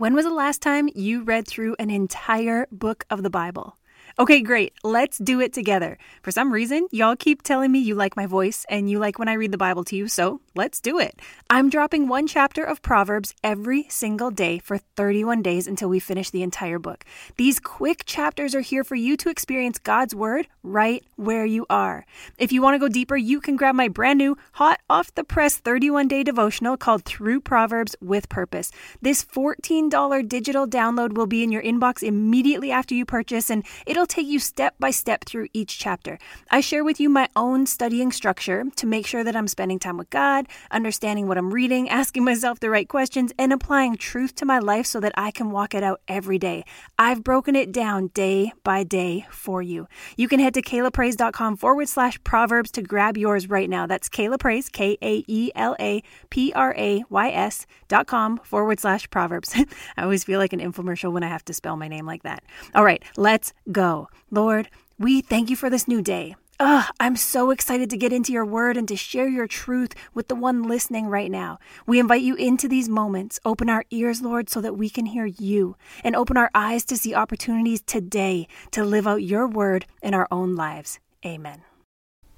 When was the last time you read through an entire book of the Bible? Okay, great. Let's do it together. For some reason, y'all keep telling me you like my voice and you like when I read the Bible to you, so let's do it. I'm dropping one chapter of Proverbs every single day for 31 days until we finish the entire book. These quick chapters are here for you to experience God's Word right where you are. If you want to go deeper, you can grab my brand new, hot off the press 31 day devotional called Through Proverbs with Purpose. This $14 digital download will be in your inbox immediately after you purchase, and it'll take you step by step through each chapter. I share with you my own studying structure to make sure that I'm spending time with God, understanding what I'm reading, asking myself the right questions, and applying truth to my life so that I can walk it out every day. I've broken it down day by day for you. You can head to kaelaprays.com forward slash proverbs to grab yours right now. That's Kaela Prays, K A E L A P R A Y S dot com forward slash proverbs. I always feel like an infomercial when I have to spell my name like that. All right, let's go. Lord, we thank you for this new day. Ugh, I'm so excited to get into your word and to share your truth with the one listening right now. We invite you into these moments. Open our ears, Lord, so that we can hear you, and open our eyes to see opportunities today to live out your word in our own lives. Amen.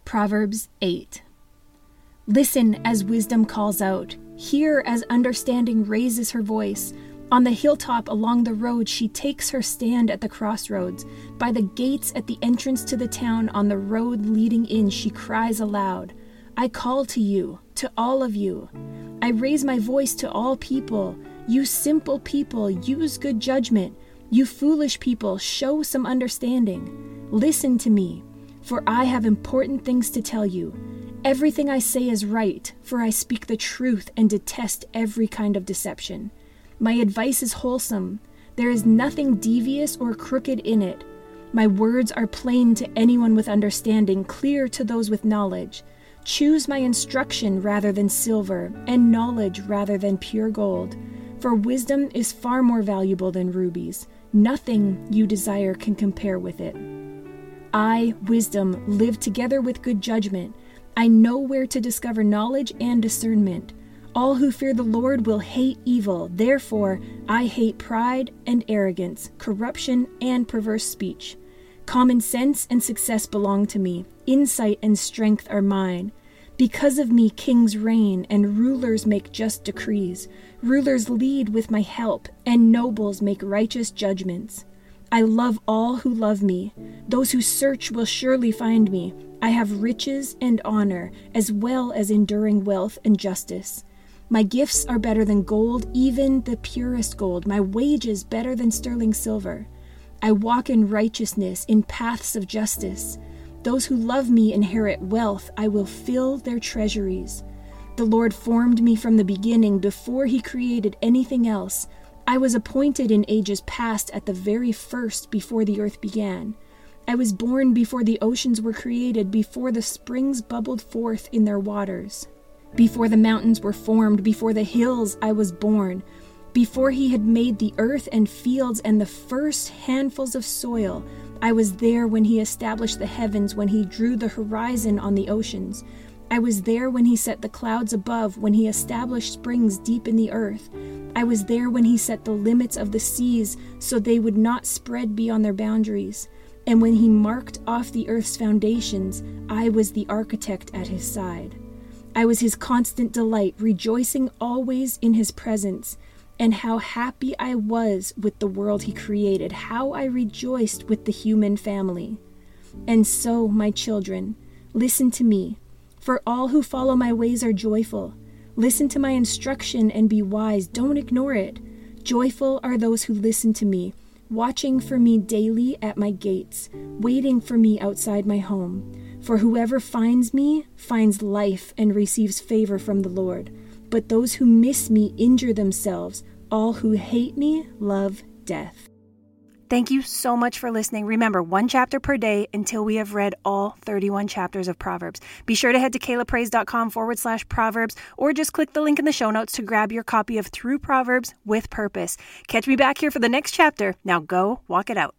Proverbs 8 Listen as wisdom calls out, hear as understanding raises her voice. On the hilltop along the road, she takes her stand at the crossroads. By the gates at the entrance to the town, on the road leading in, she cries aloud I call to you, to all of you. I raise my voice to all people. You simple people, use good judgment. You foolish people, show some understanding. Listen to me, for I have important things to tell you. Everything I say is right, for I speak the truth and detest every kind of deception. My advice is wholesome. There is nothing devious or crooked in it. My words are plain to anyone with understanding, clear to those with knowledge. Choose my instruction rather than silver, and knowledge rather than pure gold. For wisdom is far more valuable than rubies. Nothing you desire can compare with it. I, wisdom, live together with good judgment. I know where to discover knowledge and discernment. All who fear the Lord will hate evil. Therefore, I hate pride and arrogance, corruption and perverse speech. Common sense and success belong to me. Insight and strength are mine. Because of me, kings reign and rulers make just decrees. Rulers lead with my help, and nobles make righteous judgments. I love all who love me. Those who search will surely find me. I have riches and honor, as well as enduring wealth and justice. My gifts are better than gold, even the purest gold, my wages better than sterling silver. I walk in righteousness, in paths of justice. Those who love me inherit wealth, I will fill their treasuries. The Lord formed me from the beginning, before he created anything else. I was appointed in ages past at the very first, before the earth began. I was born before the oceans were created, before the springs bubbled forth in their waters. Before the mountains were formed, before the hills I was born, before he had made the earth and fields and the first handfuls of soil, I was there when he established the heavens, when he drew the horizon on the oceans. I was there when he set the clouds above, when he established springs deep in the earth. I was there when he set the limits of the seas so they would not spread beyond their boundaries. And when he marked off the earth's foundations, I was the architect at his side. I was his constant delight, rejoicing always in his presence. And how happy I was with the world he created, how I rejoiced with the human family. And so, my children, listen to me, for all who follow my ways are joyful. Listen to my instruction and be wise, don't ignore it. Joyful are those who listen to me, watching for me daily at my gates, waiting for me outside my home. For whoever finds me finds life and receives favor from the Lord. But those who miss me injure themselves. All who hate me love death. Thank you so much for listening. Remember, one chapter per day until we have read all 31 chapters of Proverbs. Be sure to head to kaelaprays.com forward slash Proverbs or just click the link in the show notes to grab your copy of Through Proverbs with Purpose. Catch me back here for the next chapter. Now go walk it out.